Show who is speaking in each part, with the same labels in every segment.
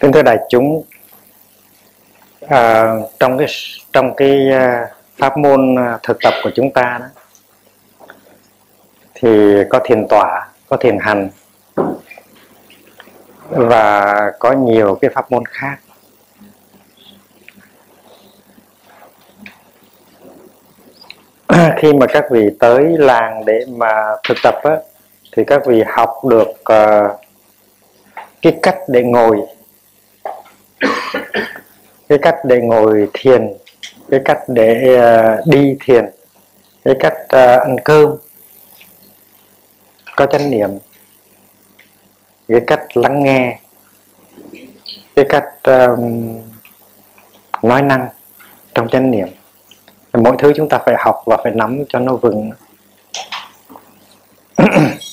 Speaker 1: kính thưa đại chúng à, trong cái trong cái à, pháp môn à, thực tập của chúng ta đó thì có thiền tọa có thiền hành và có nhiều cái pháp môn khác. Khi mà các vị tới làng để mà thực tập á, thì các vị học được uh, cái cách để ngồi cái cách để ngồi thiền cái cách để uh, đi thiền cái cách uh, ăn cơm có chánh niệm. Cái cách lắng nghe cái cách um, nói năng trong chánh niệm. Mỗi thứ chúng ta phải học và phải nắm cho nó vững.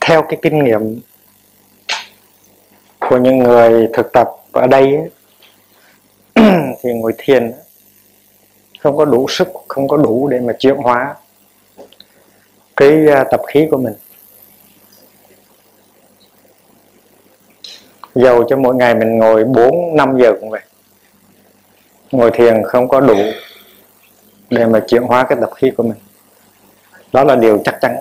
Speaker 1: theo cái kinh nghiệm của những người thực tập ở đây ấy, thì ngồi thiền không có đủ sức không có đủ để mà chuyển hóa cái à, tập khí của mình. Dầu cho mỗi ngày mình ngồi 4 5 giờ cũng vậy. Ngồi thiền không có đủ để mà chuyển hóa cái tập khí của mình. Đó là điều chắc chắn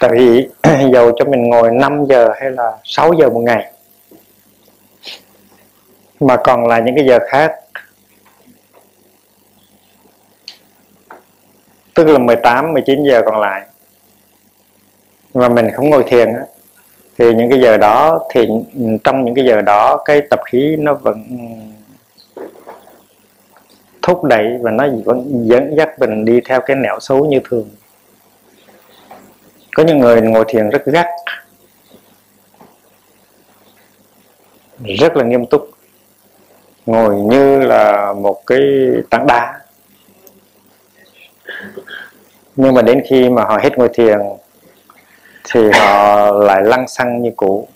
Speaker 1: tại vì dầu cho mình ngồi 5 giờ hay là 6 giờ một ngày. Mà còn là những cái giờ khác. Tức là 18 19 giờ còn lại. Mà mình không ngồi thiền á, thì những cái giờ đó, thì trong những cái giờ đó, cái tập khí nó vẫn thúc đẩy và nó vẫn dẫn dắt mình đi theo cái nẻo xấu như thường có những người ngồi thiền rất gắt, rất là nghiêm túc, ngồi như là một cái tảng đá. Nhưng mà đến khi mà họ hết ngồi thiền, thì họ lại lăng xăng như cũ.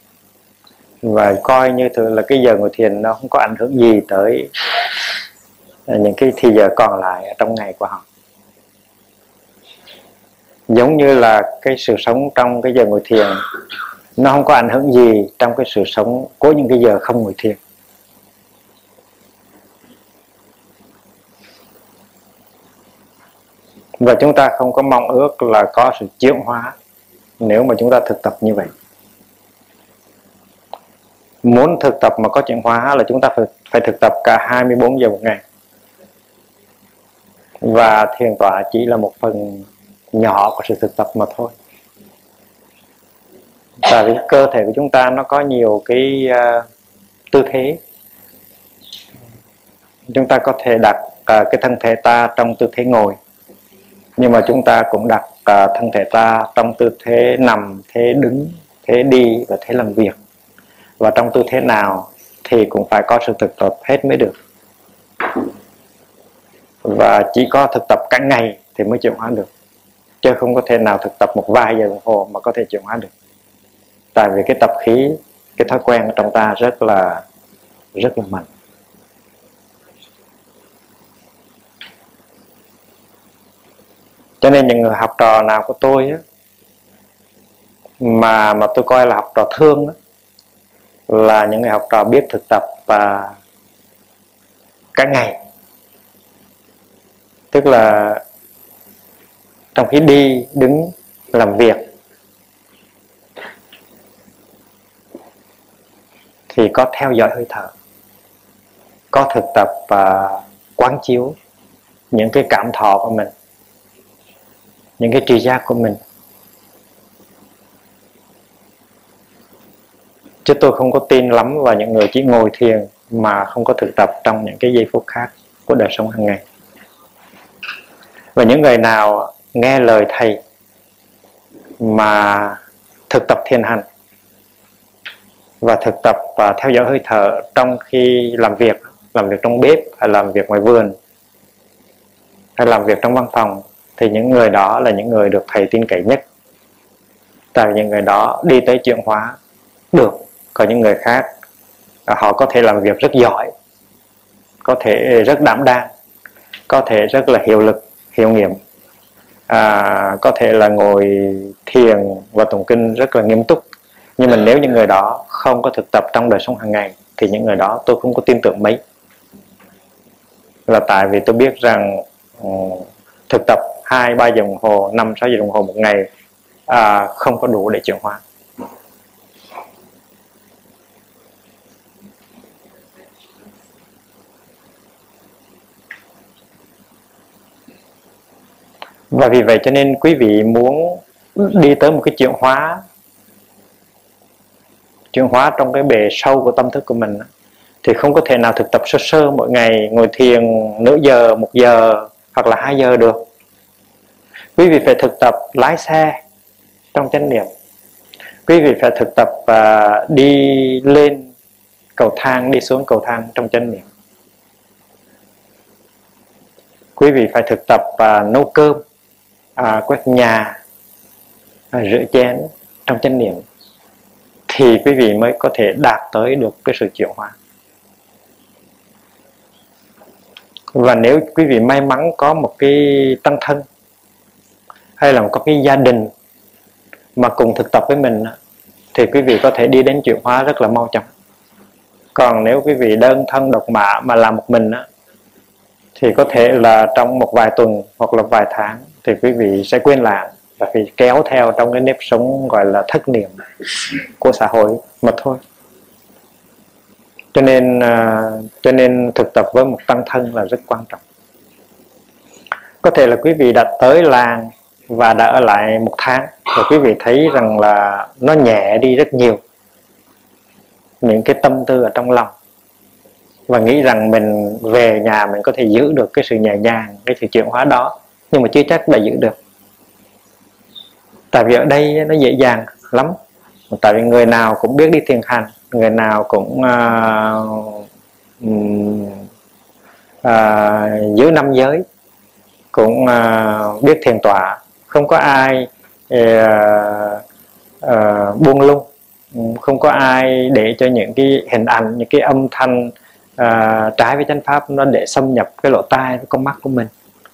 Speaker 1: Và coi như thường là cái giờ ngồi thiền nó không có ảnh hưởng gì tới những cái thì giờ còn lại ở trong ngày của họ giống như là cái sự sống trong cái giờ ngồi thiền nó không có ảnh hưởng gì trong cái sự sống của những cái giờ không ngồi thiền. Và chúng ta không có mong ước là có sự chuyển hóa nếu mà chúng ta thực tập như vậy. Muốn thực tập mà có chuyển hóa là chúng ta phải, phải thực tập cả 24 giờ một ngày. Và thiền tọa chỉ là một phần nhỏ của sự thực tập mà thôi. Tại vì cơ thể của chúng ta nó có nhiều cái uh, tư thế. Chúng ta có thể đặt uh, cái thân thể ta trong tư thế ngồi nhưng mà chúng ta cũng đặt uh, thân thể ta trong tư thế nằm thế đứng thế đi và thế làm việc. Và trong tư thế nào thì cũng phải có sự thực tập hết mới được. Và chỉ có thực tập cả ngày thì mới chuyển hóa được chứ không có thể nào thực tập một vài giờ đồng hồ mà có thể chuyển hóa được. Tại vì cái tập khí cái thói quen ở trong ta rất là rất là mạnh. Cho nên những người học trò nào của tôi á, mà mà tôi coi là học trò thương á, là những người học trò biết thực tập và cả ngày. Tức là trong khi đi, đứng, làm việc. Thì có theo dõi hơi thở, có thực tập và quán chiếu những cái cảm thọ của mình, những cái tri giác của mình. Chứ tôi không có tin lắm vào những người chỉ ngồi thiền mà không có thực tập trong những cái giây phút khác của đời sống hàng ngày. Và những người nào nghe lời thầy mà thực tập thiền hành và thực tập và theo dõi hơi thở trong khi làm việc làm việc trong bếp hay làm việc ngoài vườn hay làm việc trong văn phòng thì những người đó là những người được thầy tin cậy nhất. Tại vì những người đó đi tới chuyển hóa được, còn những người khác à, họ có thể làm việc rất giỏi, có thể rất đảm đang, có thể rất là hiệu lực, hiệu nghiệm à, có thể là ngồi thiền và tụng kinh rất là nghiêm túc. Nhưng mà nếu những người đó không có thực tập trong đời sống hàng ngày thì những người đó tôi không có tin tưởng mấy. Là tại vì tôi biết rằng um, thực tập hai ba giờ đồng hồ năm sáu giờ đồng hồ một ngày à, không có đủ để chuyển hóa và vì vậy cho nên quý vị muốn đi tới một cái chuyển hóa chuyển hóa trong cái bề sâu của tâm thức của mình thì không có thể nào thực tập sơ sơ mỗi ngày ngồi thiền nửa giờ một giờ hoặc là hai giờ được. Quý vị phải thực tập lái xe trong chánh niệm. Quý vị phải thực tập uh, đi lên cầu thang đi xuống cầu thang trong chánh niệm. Quý vị phải thực tập uh, nấu cơm à, quét nhà à, rửa chén trong chánh niệm thì quý vị mới có thể đạt tới được cái sự chuyển hóa. Và nếu quý vị may mắn có một cái tăng thân hay là có cái gia đình mà cùng thực tập với mình thì quý vị có thể đi đến chuyển hóa rất là mau chóng. Còn nếu quý vị đơn thân độc mã mà làm một mình thì có thể là trong một vài tuần hoặc là vài tháng thì quý vị sẽ quên lãng và bị kéo theo trong cái nếp sống gọi là thất niệm của xã hội mà thôi. Cho nên à, cho nên thực tập với một tăng thân là rất quan trọng. Có thể là quý vị đã tới làng và đã ở lại một tháng và quý vị thấy rằng là nó nhẹ đi rất nhiều. Những cái tâm tư ở trong lòng và nghĩ rằng mình về nhà mình có thể giữ được cái sự nhẹ nhàng cái sự chuyển hóa đó. Nhưng mà chưa chắc đã giữ được. Tại vì ở đây nó dễ dàng lắm. Tại vì người nào cũng biết đi thiền hành người nào cũng uh, uh, giữ năm giới cũng uh, biết thiền tọa. Không có ai uh, uh, buông lung. Không có ai để cho những cái hình ảnh những cái âm thanh uh, trái với chánh pháp nó để xâm nhập cái lỗ tai cái con mắt của mình.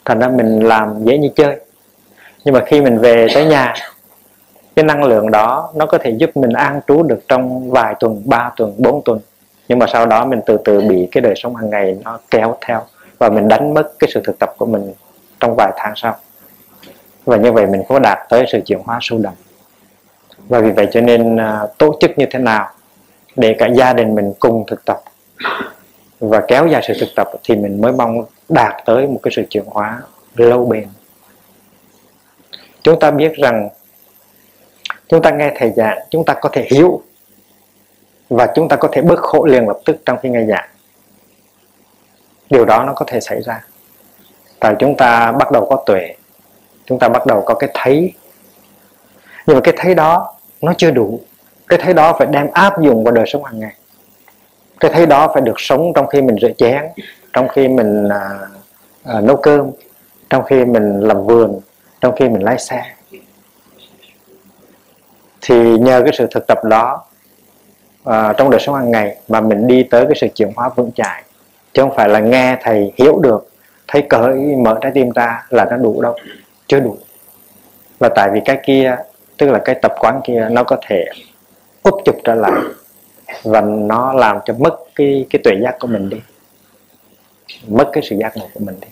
Speaker 1: Thành ra mình làm dễ như chơi. Nhưng mà khi mình về tới nhà cái năng lượng đó nó có thể giúp mình an trú được trong vài tuần ba tuần bốn tuần. Nhưng mà sau đó mình từ từ bị cái đời sống hàng ngày nó kéo theo và mình đánh mất cái sự thực tập của mình trong vài tháng sau. Và như vậy mình có đạt tới sự chuyển hóa sâu đậm. Và vì vậy cho nên uh, tổ chức như thế nào để cả gia đình mình cùng thực tập? Và kéo dài sự thực tập thì mình mới mong đạt tới một cái sự chuyển hóa lâu bền. Chúng ta biết rằng chúng ta nghe thầy giảng, chúng ta có thể hiểu và chúng ta có thể bớt khổ liền lập tức trong khi nghe giảng. Điều đó nó có thể xảy ra. Tại chúng ta bắt đầu có tuệ, chúng ta bắt đầu có cái thấy. Nhưng mà cái thấy đó nó chưa đủ. Cái thấy đó phải đem áp dụng vào đời sống hàng ngày cái thấy đó phải được sống trong khi mình rửa chén trong khi mình à, à, nấu cơm trong khi mình làm vườn trong khi mình lái xe. Thì nhờ cái sự thực tập đó à, trong đời sống hàng ngày mà mình đi tới cái sự chuyển hóa vững chãi. Chứ không phải là nghe thầy hiểu được thấy cởi mở trái tim ta là nó đủ đâu chưa đủ. Và tại vì cái kia tức là cái tập quán kia nó có thể úp chụp trở lại và nó làm cho mất cái cái tuệ giác của mình đi. Mất cái sự giác ngộ của mình đi.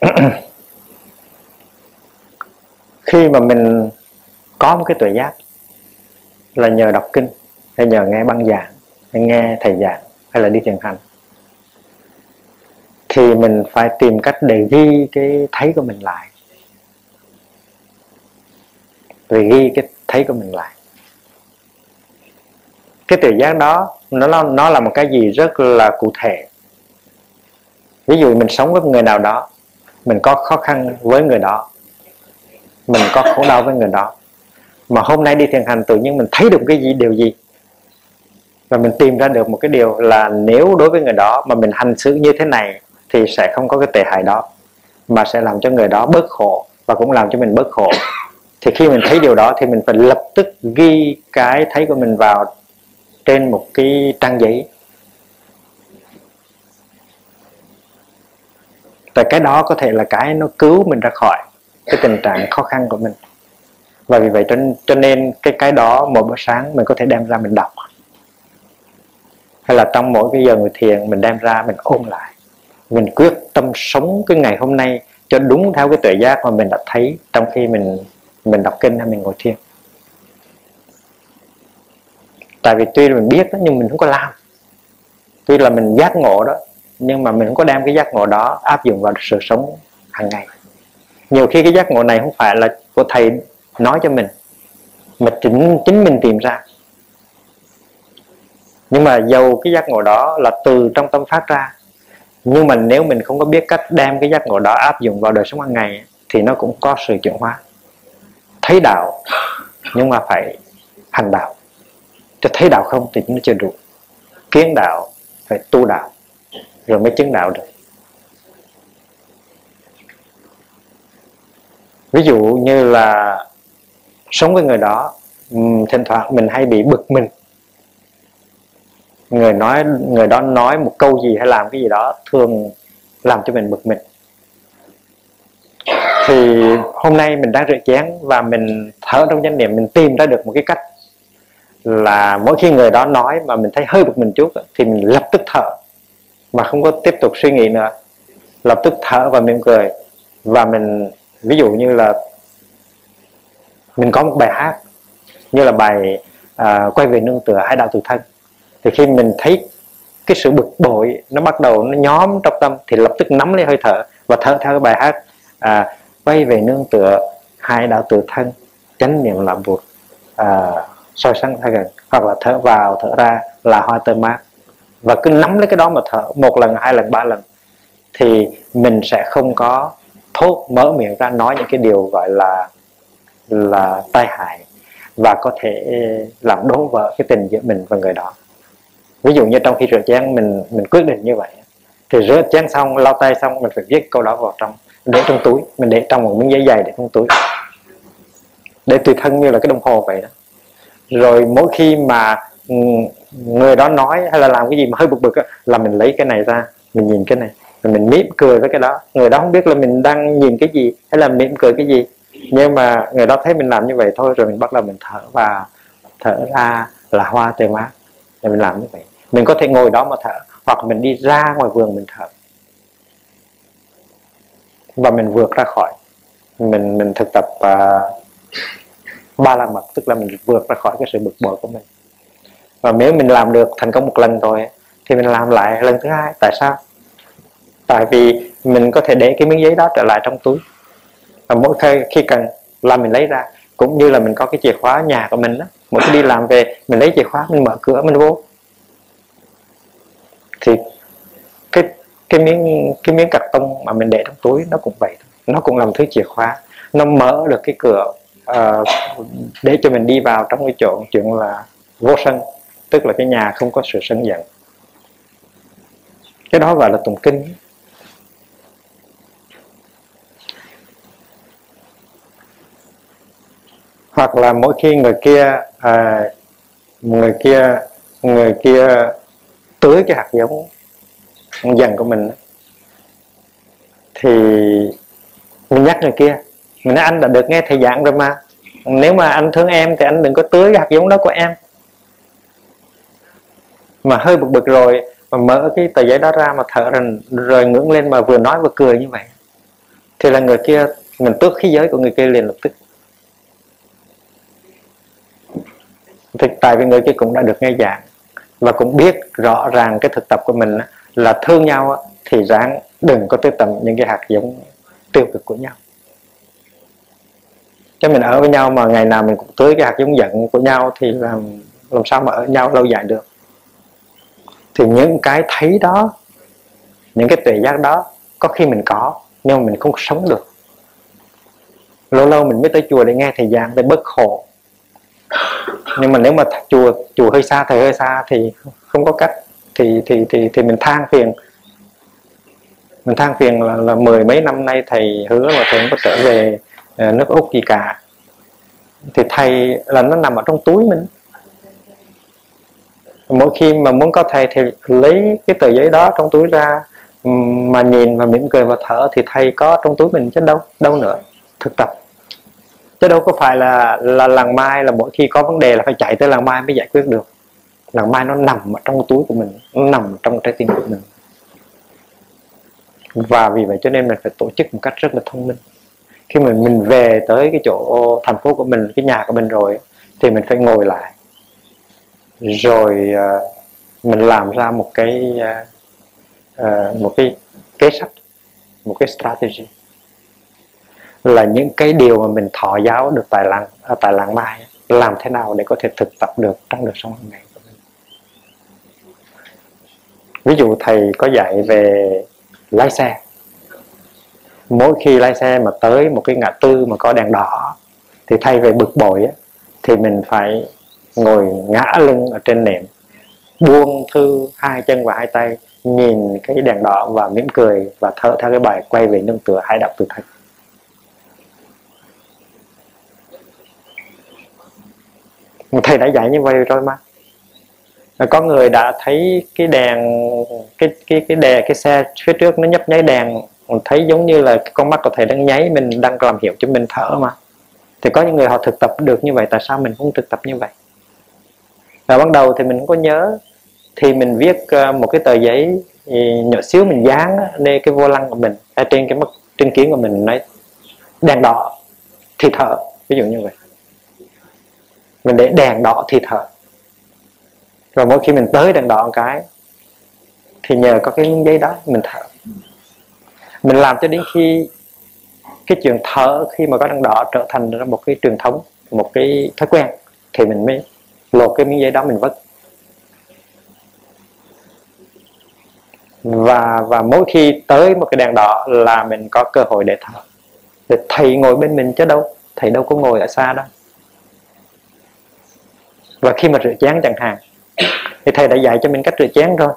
Speaker 1: Khi mà mình có một cái tuệ giác là nhờ đọc kinh, hay nhờ nghe băng giảng, hay nghe thầy giảng, hay là đi thiền hành, thì mình phải tìm cách để ghi cái thấy của mình lại rồi ghi cái thấy của mình lại. Cái tự giác đó, nó nó là một cái gì rất là cụ thể. Ví dụ mình sống với người nào đó, mình có khó khăn với người đó, mình có khổ đau với người đó, mà hôm nay đi thiền hành tự nhiên mình thấy được cái gì, điều gì? Và mình tìm ra được một cái điều là nếu đối với người đó mà mình hành xử như thế này thì sẽ không có cái tệ hại đó, mà sẽ làm cho người đó bớt khổ và cũng làm cho mình bớt khổ thì khi mình thấy điều đó thì mình phải lập tức ghi cái thấy của mình vào trên một cái trang giấy. Và cái đó có thể là cái nó cứu mình ra khỏi cái tình trạng khó khăn của mình. Và vì vậy cho, nên cho nên cái cái đó mỗi buổi sáng mình có thể đem ra mình đọc. Hay là trong mỗi cái giờ ngồi thiền mình đem ra mình ôn lại. Mình quyết tâm sống cái ngày hôm nay cho đúng theo cái tự giác mà mình đã thấy trong khi mình mình đọc kinh hay mình ngồi thiền. Tại vì tuy là mình biết đó, nhưng mình không có làm. Tuy là mình giác ngộ đó nhưng mà mình không có đem cái giác ngộ đó áp dụng vào sự sống hàng ngày. Nhiều khi cái giác ngộ này không phải là của thầy nói cho mình mà chính chính mình tìm ra. Nhưng mà dầu cái giác ngộ đó là từ trong tâm phát ra nhưng mà nếu mình không có biết cách đem cái giác ngộ đó áp dụng vào đời sống hàng ngày thì nó cũng có sự chuyển hóa thấy đạo, nhưng mà phải hành đạo. Cho thấy đạo không thì nó chưa đủ. Kiến đạo, phải tu đạo, rồi mới chứng đạo được. Ví dụ như là sống với người đó ừ, thỉnh thoảng mình hay bị bực mình. Người nói, người đó nói một câu gì hay làm cái gì đó, thường làm cho mình bực mình thì hôm nay mình đang rửa chén và mình thở trong chánh niệm mình tìm ra được một cái cách là mỗi khi người đó nói mà mình thấy hơi bực mình chút thì mình lập tức thở mà không có tiếp tục suy nghĩ nữa. Lập tức thở và mỉm cười. Và mình ví dụ như là mình có một bài hát như là bài à, quay về nương tựa hai đạo tự thân. Thì khi mình thấy cái sự bực bội nó bắt đầu nó nhóm trong tâm thì lập tức nắm lấy hơi thở và thở theo cái bài hát à, quay về nương tựa hai đạo tự thân chánh niệm là bụt à, soi sáng thay gần hoặc là thở vào thở ra là hoa tơ mát. Và cứ nắm lấy cái đó mà thở một lần hai lần ba lần thì mình sẽ không có thốt mở miệng ra nói những cái điều gọi là là tai hại và có thể làm đổ vỡ cái tình giữa mình và người đó. Ví dụ như trong khi rửa chén mình mình quyết định như vậy thì rửa chén xong lau tay xong mình phải viết câu đó vào trong để trong túi, mình để trong một miếng giấy dày để trong túi. Để tùy thân như là cái đồng hồ vậy đó. Rồi mỗi khi mà ừ, người đó nói hay là làm cái gì mà hơi bực bực là mình lấy cái này ra, mình nhìn cái này, rồi mình mỉm cười với cái đó. Người đó không biết là mình đang nhìn cái gì hay là mỉm cười cái gì. Nhưng mà người đó thấy mình làm như vậy thôi, rồi mình bắt đầu mình thở và thở ra là hoa tươi mát. Rồi mình làm như vậy. Mình có thể ngồi đó mà thở, hoặc mình đi ra ngoài vườn mình thở và mình vượt ra khỏi. Mình mình thực tập uh, ba la mật tức là mình vượt ra khỏi cái sự bực bội của mình. Và nếu mình làm được thành công một lần rồi thì mình làm lại lần thứ hai. Tại sao? Tại vì mình có thể để cái miếng giấy đó trở lại trong túi. Và mỗi khi khi cần là mình lấy ra. Cũng như là mình có cái chìa khóa nhà của mình đó. Mỗi khi đi làm về mình lấy chìa khóa mình mở cửa mình vô. Thì cái miếng cái miếng cạc tông mà mình để trong túi nó cũng vậy nó cũng làm thứ chìa khóa. Nó mở được cái cửa uh, để cho mình đi vào trong cái chỗ chuyện là vô sân tức là cái nhà không có sự sân giận. Cái đó gọi là tụng kinh. Hoặc là mỗi khi người kia à, người kia người kia tưới cái hạt giống dần của mình. Thì mình nhắc người kia mình nói anh đã được nghe thầy giảng rồi mà. Nếu mà anh thương em thì anh đừng có tưới hạt giống đó của em. Mà hơi bực bực rồi mà mở cái tờ giấy đó ra mà thở rồi, rồi ngưỡng lên mà vừa nói vừa cười như vậy. Thì là người kia mình tước khí giới của người kia liền lập tức. Thì tại vì người kia cũng đã được nghe giảng và cũng biết rõ ràng cái thực tập của mình là thương nhau thì ráng đừng có tiếp tận những cái hạt giống tiêu cực của nhau. Cho mình ở với nhau mà ngày nào mình cũng tưới cái hạt giống giận của nhau thì làm làm sao mà ở nhau lâu dài được? Thì những cái thấy đó, những cái tuệ giác đó, có khi mình có, nhưng mà mình không sống được. Lâu lâu mình mới tới chùa để nghe thầy giảng, để bất khổ. Nhưng mà nếu mà chùa chùa hơi xa, thầy hơi xa thì không có cách thì thì thì thì mình than phiền. Mình than phiền là, là mười mấy năm nay thầy hứa mà thầy không có trở về ờ, nước úc gì cả. Thì thầy là nó nằm ở trong túi mình. Mỗi khi mà muốn có thầy thì lấy cái tờ giấy đó trong túi ra mà nhìn và mỉm cười và thở thì thầy có trong túi mình chứ đâu đâu nữa thực tập. Chứ đâu có phải là là làng mai là mỗi khi có vấn đề là phải chạy tới làng mai mới giải quyết được làng mai nó nằm ở trong túi của mình nó nằm trong trái tim của mình. Và vì vậy cho nên mình phải tổ chức một cách rất là thông minh. Khi mình mình về tới cái chỗ thành phố của mình cái nhà của mình rồi thì mình phải ngồi lại. Rồi uh, mình làm ra một cái uh, một cái kế sách một cái strategy. Là những cái điều mà mình thọ giáo được tại làng ở tại làng mai làm thế nào để có thể thực tập được trong đời sống hàng ngày ví dụ thầy có dạy về lái xe. Mỗi khi lái xe mà tới một cái ngã tư mà có đèn đỏ thì thay về bực bội á, thì mình phải ngồi ngã lưng ở trên nệm buông thư hai chân và hai tay nhìn cái đèn đỏ và mỉm cười và thở theo cái bài quay về nương tựa hai đạo từ thầy. Thầy đã dạy như vậy rồi mà có người đã thấy cái đèn, cái cái cái đèn cái xe phía trước nó nhấp nháy đèn, thấy giống như là cái con mắt của thầy đang nháy, mình đang làm hiệu cho mình thở mà. Thì có những người họ thực tập được như vậy, tại sao mình không thực tập như vậy? Và ban đầu thì mình không có nhớ. Thì mình viết ờ, một cái tờ giấy ừ, nhỏ xíu mình dán lên cái vô lăng của mình ở trên cái mắt trên kiến của mình nói, đèn đỏ thì thở. Ví dụ như vậy. Mình để đèn đỏ thì thở rồi mỗi khi mình tới đèn đỏ một cái, thì nhờ có cái giấy đó mình thở. Mình làm cho đến khi cái chuyện thở khi mà có đèn đỏ trở thành ra một cái truyền thống, một cái thói quen, thì mình mới lột cái miếng giấy đó mình vứt. Và và mỗi khi tới một cái đèn đỏ là mình có cơ hội để thở. Để thầy ngồi bên mình chứ đâu, thầy đâu có ngồi ở xa đâu. Và khi mà rửa chén chẳng hạn thì thầy đã dạy cho mình cách rửa chén rồi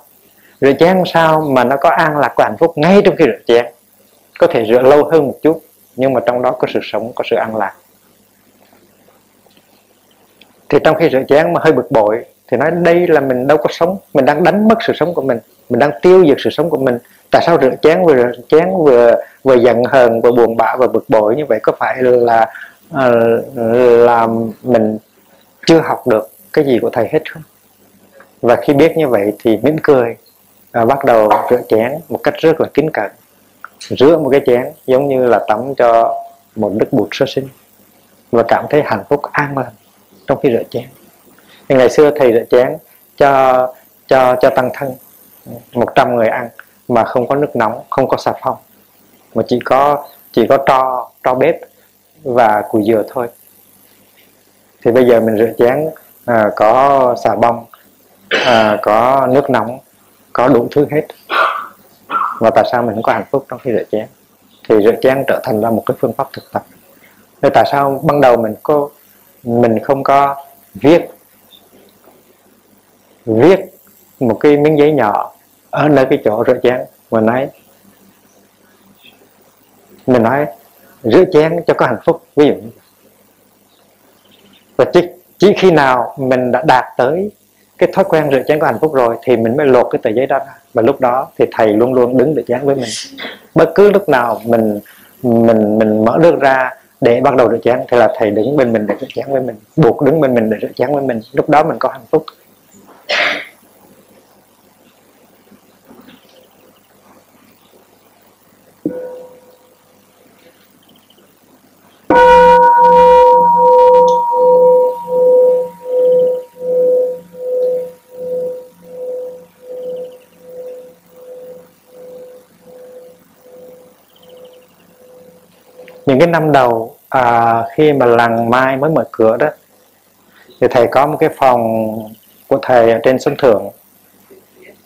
Speaker 1: rửa chén sao mà nó có an lạc và hạnh phúc ngay trong khi rửa chén. Có thể rửa lâu hơn một chút, nhưng mà trong đó có sự sống, có sự an lạc. Thì trong khi rửa chén mà hơi bực bội, thì nói đây là mình đâu có sống, mình đang đánh mất sự sống của mình mình đang tiêu diệt sự sống của mình. Tại sao rửa chén vừa rửa chén vừa vừa giận hờn, vừa buồn bã và bực bội như vậy? Có phải là làm là mình chưa học được cái gì của thầy hết không? Và khi biết như vậy thì mỉm cười và bắt đầu rửa chén một cách rất là kính cẩn rửa một cái chén giống như là tắm cho một đức bụt sơ sinh và cảm thấy hạnh phúc an lành trong khi rửa chén. Thì ngày xưa thầy rửa chén cho cho cho tăng thân 100 người ăn mà không có nước nóng không có xà phòng mà chỉ có chỉ có tro tro bếp và củi dừa thôi. Thì bây giờ mình rửa chén à, có xà bông à, có nước nóng có đủ thứ hết. Và tại sao mình không có hạnh phúc trong khi rửa chén? Thì rửa chén trở thành ra một cái phương pháp thực tập. Nên tại sao ban đầu mình có mình không có viết viết một cái miếng giấy nhỏ ở nơi cái chỗ rửa chén? Mà nói mình nói rửa chén cho có hạnh phúc. Ví dụ và chỉ, chỉ khi nào mình đã đạt tới cái thói quen rửa chén có hạnh phúc rồi thì mình mới lột cái tờ giấy đó ra. Và lúc đó thì thầy luôn luôn đứng được chén với mình. Bất cứ lúc nào mình mình mình mở nước ra để bắt đầu rửa chén thì là thầy đứng bên mình để rửa chén với mình, buộc đứng bên mình để rửa chén với mình. Lúc đó mình có hạnh phúc. Năm đầu à, khi mà làng mai mới mở cửa đó thì thầy có một cái phòng của thầy ở trên sân thượng.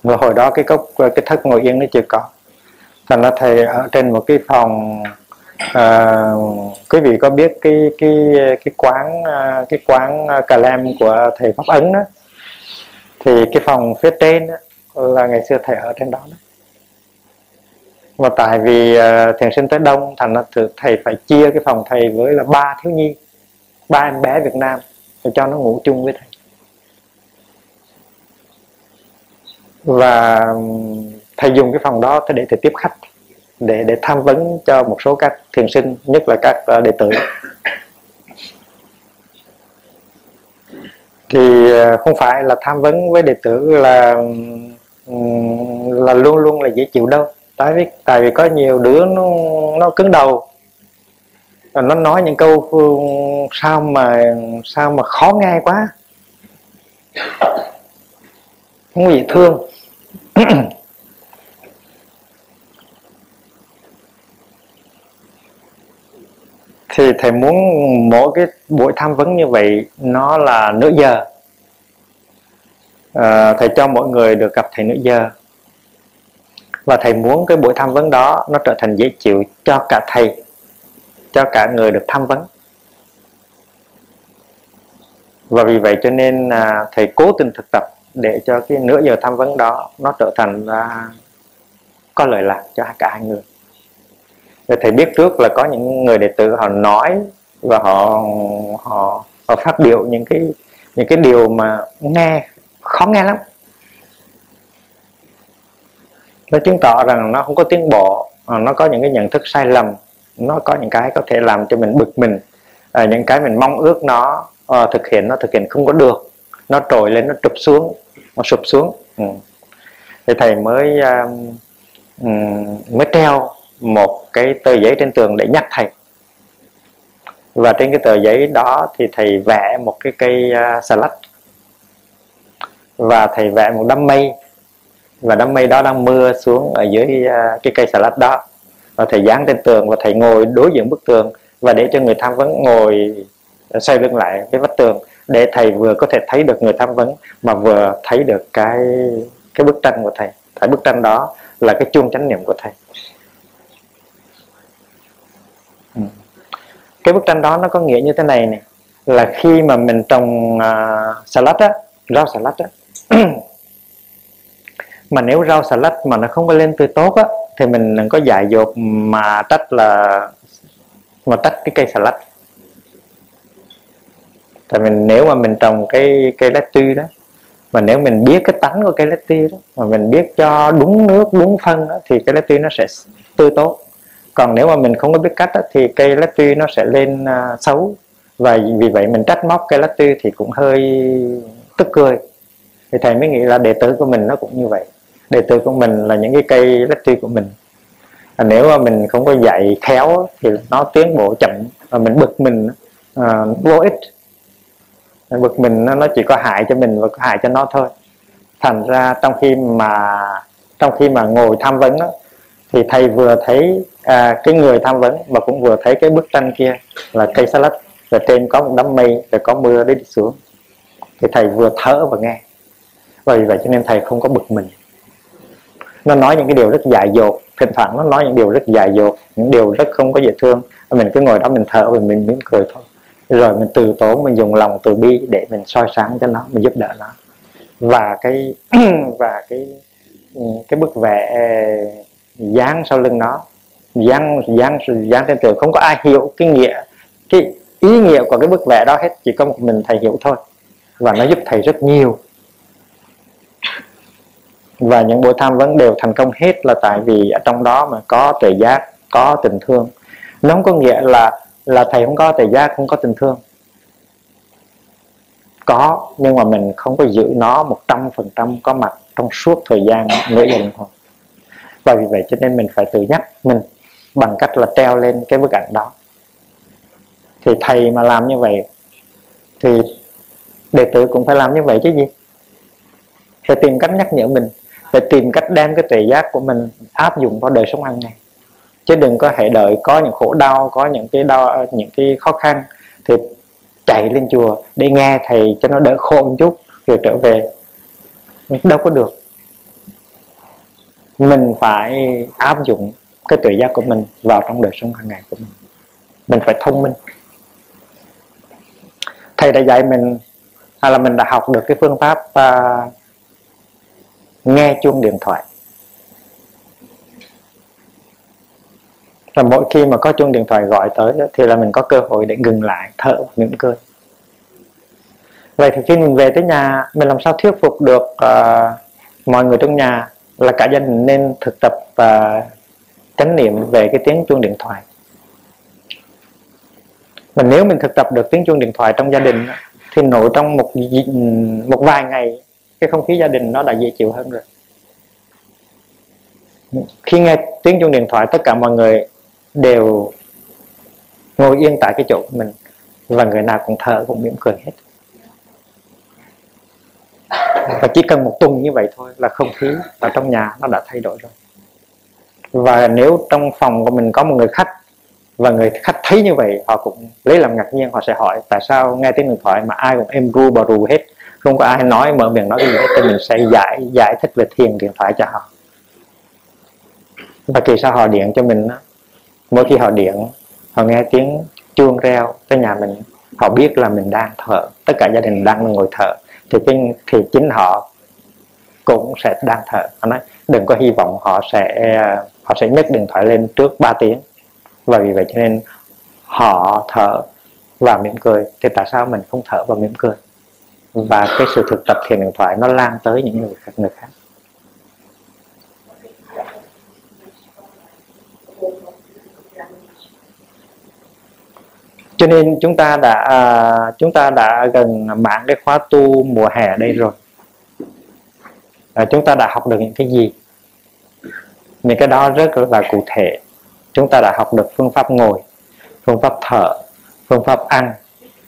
Speaker 1: Và hồi đó cái cốc cái thất ngồi yên nó chưa có. Thành ra thầy ở trên một cái phòng à, quý vị có biết cái cái cái quán à, cái quán à, cà lem của thầy pháp ấn đó thì cái phòng phía trên đó, là ngày xưa thầy ở trên đó, đó và tại vì ờ, uh, thiền sinh tới đông thành ra thầy phải chia cái phòng thầy với là ba thiếu nhi ba em bé Việt Nam để cho nó ngủ chung với thầy. Và thầy dùng cái phòng đó để thầy tiếp khách để để tham vấn cho một số các thiền sinh nhất là các ờ, đệ tử. Thì ờ, không phải là tham vấn với đệ tử là là luôn luôn là dễ chịu đâu tại vì tại vì có nhiều đứa nó nó cứng đầu. Nó nói những câu sao mà sao mà khó nghe quá? Không gì thương. Thì thầy muốn mỗi cái buổi tham vấn như vậy nó là nửa giờ. À, thầy cho mọi người được gặp thầy nửa giờ và thầy muốn cái buổi tham vấn đó nó trở thành dễ chịu cho cả thầy cho cả người được tham vấn. Và vì vậy cho nên à, thầy cố tình thực tập để cho cái nửa giờ tham vấn đó nó trở thành à, có lợi lạc cho cả hai người. Để thầy biết trước là có những người đệ tử họ nói và họ họ họ phát biểu những cái những cái điều mà nghe khó nghe lắm nó chứng tỏ rằng nó không có tiến bộ à, nó có những cái nhận thức sai lầm nó có những cái có thể làm cho mình bực mình. À, những cái mình mong ước nó à, thực hiện nó thực hiện không có được. Nó trồi lên nó trụp xuống nó sụp xuống. Ừ. thì thầy mới à, um, ừ, mới treo một cái tờ giấy trên tường để nhắc thầy. Và trên cái tờ giấy đó thì thầy vẽ một cái cây uh, xà lách. Và thầy vẽ một đám mây và đám mây đó đang mưa xuống ở dưới à, cái cây xà lách đó. Và thầy dán trên tường và thầy ngồi đối diện bức tường và để cho người tham vấn ngồi xoay lưng lại với vách tường để thầy vừa có thể thấy được người tham vấn mà vừa thấy được cái cái bức tranh của thầy. Tại bức tranh đó là cái chuông chánh niệm của thầy. Ừ. Cái bức tranh đó nó có nghĩa như thế này này là khi mà mình trồng uh, lách á rau xà lách á mà nếu rau xà lách mà nó không có lên tươi tốt á thì mình đừng có dại dột mà tách là mà tách cái cây xà lách. tại mình nếu mà mình trồng cái cây lá tươi đó mà nếu mình biết cái tánh của cây lá tươi đó mà mình biết cho đúng nước đúng phân đó, thì cây lá tươi nó sẽ tươi tốt. Còn nếu mà mình không có biết cách đó, thì cây lá tươi nó sẽ lên uh, xấu. Và vì vậy mình trách móc cây lá tươi thì cũng hơi tức cười. Thì thầy mới nghĩ là đệ tử của mình nó cũng như vậy đệ tử của mình là những cái cây lách tươi của mình. À, nếu mà mình không có dạy khéo thì nó tiến bộ chậm và mình bực mình uh, vô ích. Bực mình nó, chỉ có hại cho mình và có hại cho nó thôi. Thành ra trong khi mà trong khi mà ngồi tham vấn đó, thì thầy vừa thấy à, cái người tham vấn mà cũng vừa thấy cái bức tranh kia là cây salad và trên có một đám mây và có mưa đi xuống. Thì thầy vừa thở và nghe. Bởi vậy cho nên thầy không có bực mình nó nói những cái điều rất dại dột, thỉnh thoảng nó nói những điều rất dại dột, những điều rất không có dễ thương. Mình cứ ngồi đó mình thở và mình mỉm cười thôi. Rồi mình từ tốn, mình dùng lòng từ bi để mình soi sáng cho nó, mình giúp đỡ nó. Và cái và cái ừ, cái bức vẽ ờ, dán sau lưng nó, dán dán dán trên tường, không có ai hiểu cái nghĩa, cái ý nghĩa của cái bức vẽ đó hết, chỉ có một mình thầy hiểu thôi. Và nó giúp thầy rất nhiều và những buổi tham vấn đều thành công hết là tại vì ở trong đó mà có tuệ giác, có tình thương. Nó không có nghĩa là là thầy không có thời gian không có tình thương. Có, nhưng mà mình không có giữ nó một trăm phần trăm, có mặt trong suốt thời gian nửa giờ đồng hồ và vì vậy cho nên mình phải tự nhắc mình bằng cách là treo lên cái bức ảnh đó. Thì thầy mà làm như vậy, thì đệ tử cũng phải làm như vậy chứ gì? Phải tìm cách nhắc nhở mình phải tìm cách đem cái tuệ giác của mình áp dụng vào đời sống hàng ngày. Chứ đừng có hệ đợi có những khổ đau có những cái đau những cái khó khăn thì chạy lên chùa để nghe thầy cho nó đỡ khổ một chút rồi trở về. Đâu có được. Mình phải áp dụng cái tuệ giác của mình vào trong đời sống hàng ngày của mình. Mình phải thông minh. Thầy đã dạy mình hay là mình đã học được cái phương pháp uh, nghe chuông điện thoại. Và mỗi khi mà có chuông điện thoại gọi tới thì là mình có cơ hội để ngừng lại thở mỉm cười vậy thì khi mình về tới nhà mình làm sao thuyết phục được uh, mọi người trong nhà là cả gia đình nên thực tập và chánh niệm về cái tiếng chuông điện thoại? Mà nếu mình thực tập được tiếng chuông điện thoại trong gia đình thì nội trong một một vài ngày cái không khí gia đình nó đã dễ chịu hơn rồi. Khi nghe tiếng chuông điện thoại, tất cả mọi người đều ngồi yên tại cái chỗ của mình và người nào cũng thở, cũng mỉm cười hết. Và chỉ cần một tuần như vậy thôi là không khí ở trong nhà nó đã thay đổi rồi. Và nếu trong phòng của mình có một người khách và người khách thấy như vậy, họ cũng lấy làm ngạc nhiên, họ sẽ hỏi, tại sao nghe tiếng điện thoại mà ai cũng êm ru bà rù hết? Không có ai nói, mở miệng nói gì hết thì mình sẽ giải giải thích về thiền điện thoại cho họ. Và kỳ sau họ điện cho mình mỗi khi họ điện, họ nghe tiếng chuông reo tới nhà mình. Họ biết là mình đang thở, tất cả gia đình đang ngồi thở. Thì cái, thì chính họ cũng sẽ đang thở. Họ nói, đừng có hy vọng họ sẽ họ sẽ nhấc điện thoại lên trước 3 tiếng. Và vì vậy cho nên họ thở và mỉm cười. Thì tại sao mình không thở và mỉm cười? Và cái sự thực tập thiền điện thoại nó lan tới những người khác người khác. Cho nên chúng ta đã à, chúng ta đã gần mạng cái khóa tu mùa hè đây rồi. À, chúng ta đã học được những cái gì? Những cái đó rất là cụ thể. Chúng ta đã học được phương pháp ngồi phương pháp thở phương pháp ăn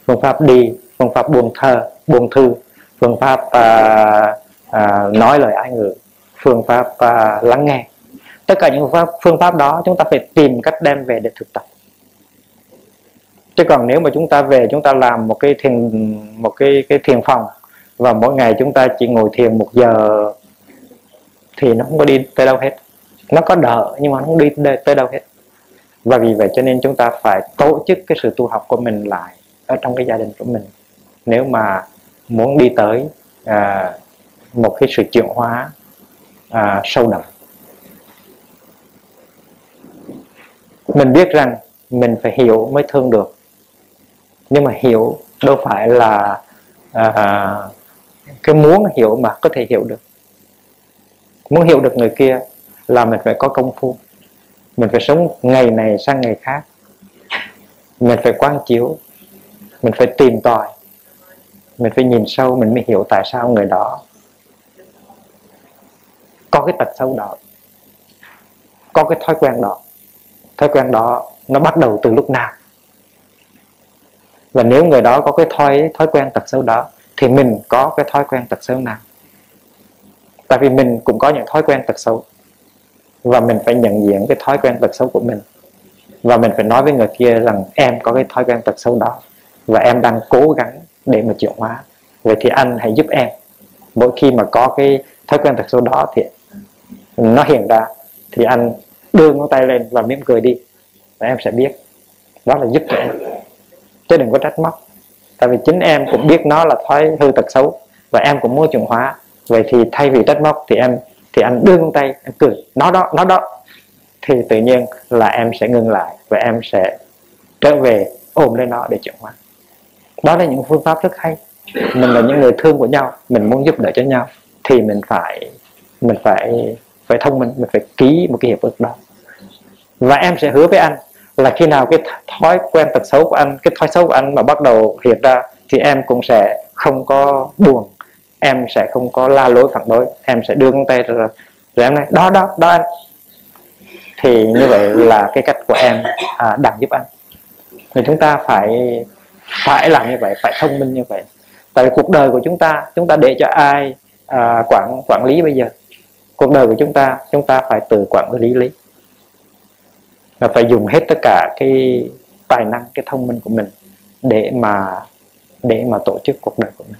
Speaker 1: phương pháp đi phương pháp buông thơ buông thư phương pháp à, à, nói lời ai ngữ phương pháp à, lắng nghe. Tất cả những phương pháp phương pháp đó chúng ta phải tìm cách đem về để thực tập. Chứ còn nếu mà chúng ta về chúng ta làm một cái thiền một cái cái thiền phòng và mỗi ngày chúng ta chỉ ngồi thiền một giờ thì nó không có đi tới đâu hết. Nó có đỡ nhưng mà nó không đi tới đâu hết. Và vì vậy cho nên chúng ta phải tổ chức cái sự tu học của mình lại ở trong cái gia đình của mình nếu mà muốn đi tới à, một cái sự chuyển hóa à, sâu đậm. Mình biết rằng mình phải hiểu mới thương được. Nhưng mà hiểu đâu phải là à, cái muốn hiểu mà có thể hiểu được. Muốn hiểu được người kia là mình phải có công phu. Mình phải sống ngày này sang ngày khác. Mình phải quan chiếu. Mình phải tìm tòi mình phải nhìn sâu, mình mới hiểu tại sao người đó có cái tật xấu đó, có cái thói quen đó. Thói quen đó nó bắt đầu từ lúc nào? Và nếu người đó có cái thói thói quen tật xấu đó, thì mình có cái thói quen tật xấu nào? Tại vì mình cũng có những thói quen tật xấu, và mình phải nhận diện cái thói quen tật xấu của mình. Và mình phải nói với người kia rằng em có cái thói quen tật xấu đó, và em đang cố gắng để mà chuyển hóa. Vậy thì anh hãy giúp em. Mỗi khi mà có cái thói quen tật xấu đó thì nó hiện ra, thì anh đưa ngón tay lên và mỉm cười đi, và em sẽ biết. Đó là giúp cho em. Chứ đừng có trách móc. Tại vì chính em cũng biết nó là thói hư tật xấu, và em cũng muốn chuyển hóa. Vậy thì thay vì trách móc thì em, thì anh đưa ngón tay, em cười. Nó đó nó đó. Thì tự nhiên là em sẽ ngưng lại, và em sẽ trở về ôm lấy nó để chuyển hóa đó là những phương pháp rất hay. Mình là những người thương của nhau mình muốn giúp đỡ cho nhau thì mình phải mình phải phải thông minh mình phải ký một cái hiệp ước đó. Và em sẽ hứa với anh là khi nào cái thói quen tật xấu của anh cái thói xấu của anh mà bắt đầu hiện ra thì em cũng sẽ không có buồn em sẽ không có la lối phản đối em sẽ đưa ngón tay ra, rồi em nói đó đó đó anh. Thì như vậy là cái cách của em à, đang giúp anh. Thì chúng ta phải phải làm như vậy phải thông minh như vậy. Tại vì cuộc đời của chúng ta chúng ta để cho ai à, quản quản lý bây giờ? Cuộc đời của chúng ta chúng ta phải tự quản lý lý. Và phải dùng hết tất cả cái tài năng cái thông minh của mình để mà để mà tổ chức cuộc đời của mình.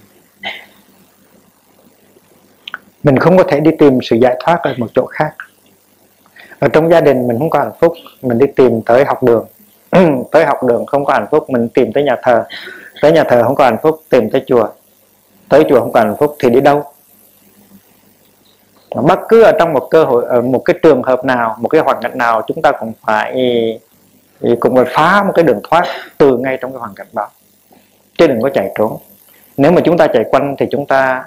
Speaker 1: Mình không có thể đi tìm sự giải thoát ở một chỗ khác. Ở trong gia đình mình không có hạnh phúc mình đi tìm tới học đường. tới học đường không có hạnh phúc, mình tìm tới nhà thờ. Tới nhà thờ không có hạnh phúc, tìm tới chùa. Tới chùa không có hạnh phúc thì đi đâu? Bất cứ ở trong một cơ hội, ở một cái trường hợp nào, một cái hoàn cảnh nào, chúng ta cũng phải cũng phải phá một cái đường thoát từ ngay trong cái hoàn cảnh đó. Chứ đừng có chạy trốn. Nếu mà chúng ta chạy quanh thì chúng ta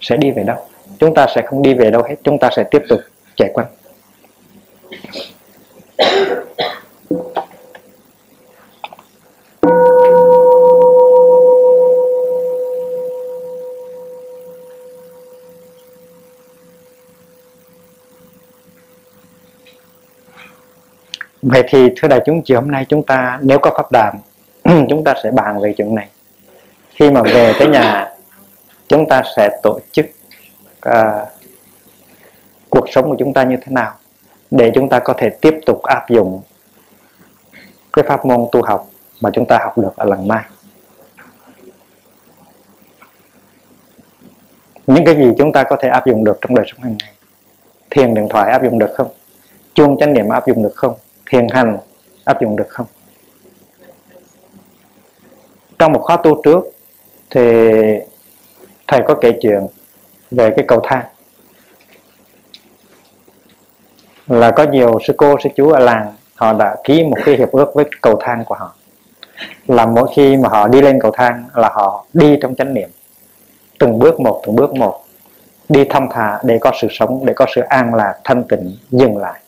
Speaker 1: sẽ đi về đâu? Chúng ta sẽ không đi về đâu hết, chúng ta sẽ tiếp tục chạy quanh. Vậy thì thưa đại chúng chiều hôm nay chúng ta nếu có pháp đàm chúng ta sẽ bàn về chuyện này. Khi mà về tới nhà chúng ta sẽ tổ chức uh, cuộc sống của chúng ta như thế nào để chúng ta có thể tiếp tục áp dụng cái pháp môn tu học mà chúng ta học được ở lần mai. Những cái gì chúng ta có thể áp dụng được trong đời sống hàng ngày. Thiền điện thoại áp dụng được không? Chuông chánh niệm áp dụng được không? Thiền hành áp dụng được không? Trong một khóa tu trước thì thầy có kể chuyện về cái cầu thang. Là có nhiều sư cô, sư chú ở làng, họ đã ký một cái hiệp ước với cầu thang của họ. Là mỗi khi mà họ đi lên cầu thang là họ đi trong chánh niệm. Từng bước một, từng bước một, đi thong thả để có sự sống, để có sự an lạc, thanh tịnh, dừng lại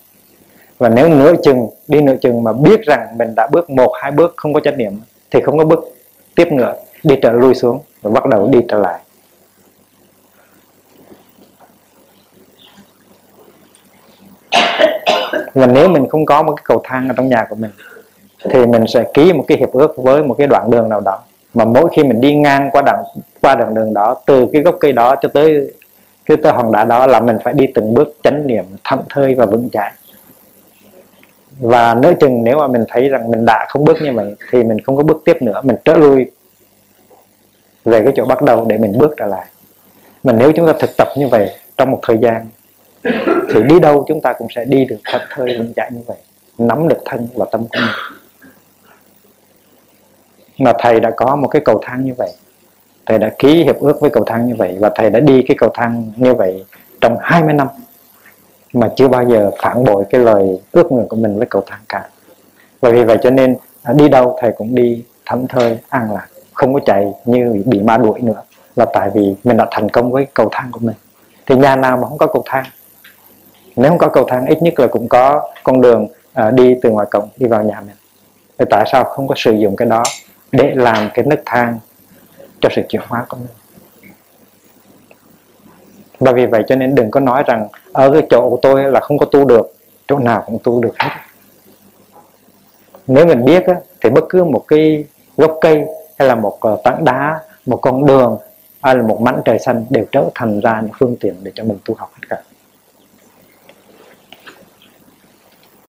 Speaker 1: và nếu nửa chừng, đi nửa chừng mà biết rằng mình đã bước một, hai bước không có chánh niệm thì không có bước tiếp nữa đi trở lui xuống và bắt đầu đi trở lại. Và nếu mình không có một cái cầu thang ở trong nhà của mình, thì mình sẽ ký một cái hiệp ước với một cái đoạn đường nào đó. Mà mỗi khi mình đi ngang qua đoạn qua đoạn đường đó, từ cái gốc cây đó cho tới, cái, tới hòn đá đó là mình phải đi từng bước chánh niệm thảnh thơi và vững chãi và nếu chừng nếu mà mình thấy rằng mình đã không bước như vậy thì mình không có bước tiếp nữa, mình trở lui về cái chỗ bắt đầu để mình bước trở lại. Mà nếu chúng ta thực tập như vậy trong một thời gian, thì đi đâu chúng ta cũng sẽ đi được thật thơi vững chãi như vậy, nắm được thân và tâm của mình. Mà thầy đã có một cái cầu thang như vậy, thầy đã ký hiệp ước với cầu thang như vậy, và thầy đã đi cái cầu thang như vậy trong 20 năm mà chưa bao giờ phản bội cái lời ước nguyện của mình với cầu thang cả. Bởi vì vậy cho nên à, đi đâu thầy cũng đi thảnh thơi an lạc không có chạy như bị ma đuổi nữa là tại vì mình đã thành công với cầu thang của mình. Thì nhà nào mà không có cầu thang? Nếu không có cầu thang ít nhất là cũng có con đường à, đi từ ngoài cổng đi vào nhà mình. Thì tại sao không có sử dụng cái đó để làm cái nấc thang cho sự chuyển hóa của mình? Và vì vậy cho nên đừng có nói rằng ở cái chỗ của tôi là không có tu được chỗ nào cũng tu được hết. Nếu mình biết á, thì bất cứ một cái gốc cây hay là một ờ, tảng đá một con đường hay là một mảnh trời xanh đều trở thành ra những phương tiện để cho mình tu học hết cả.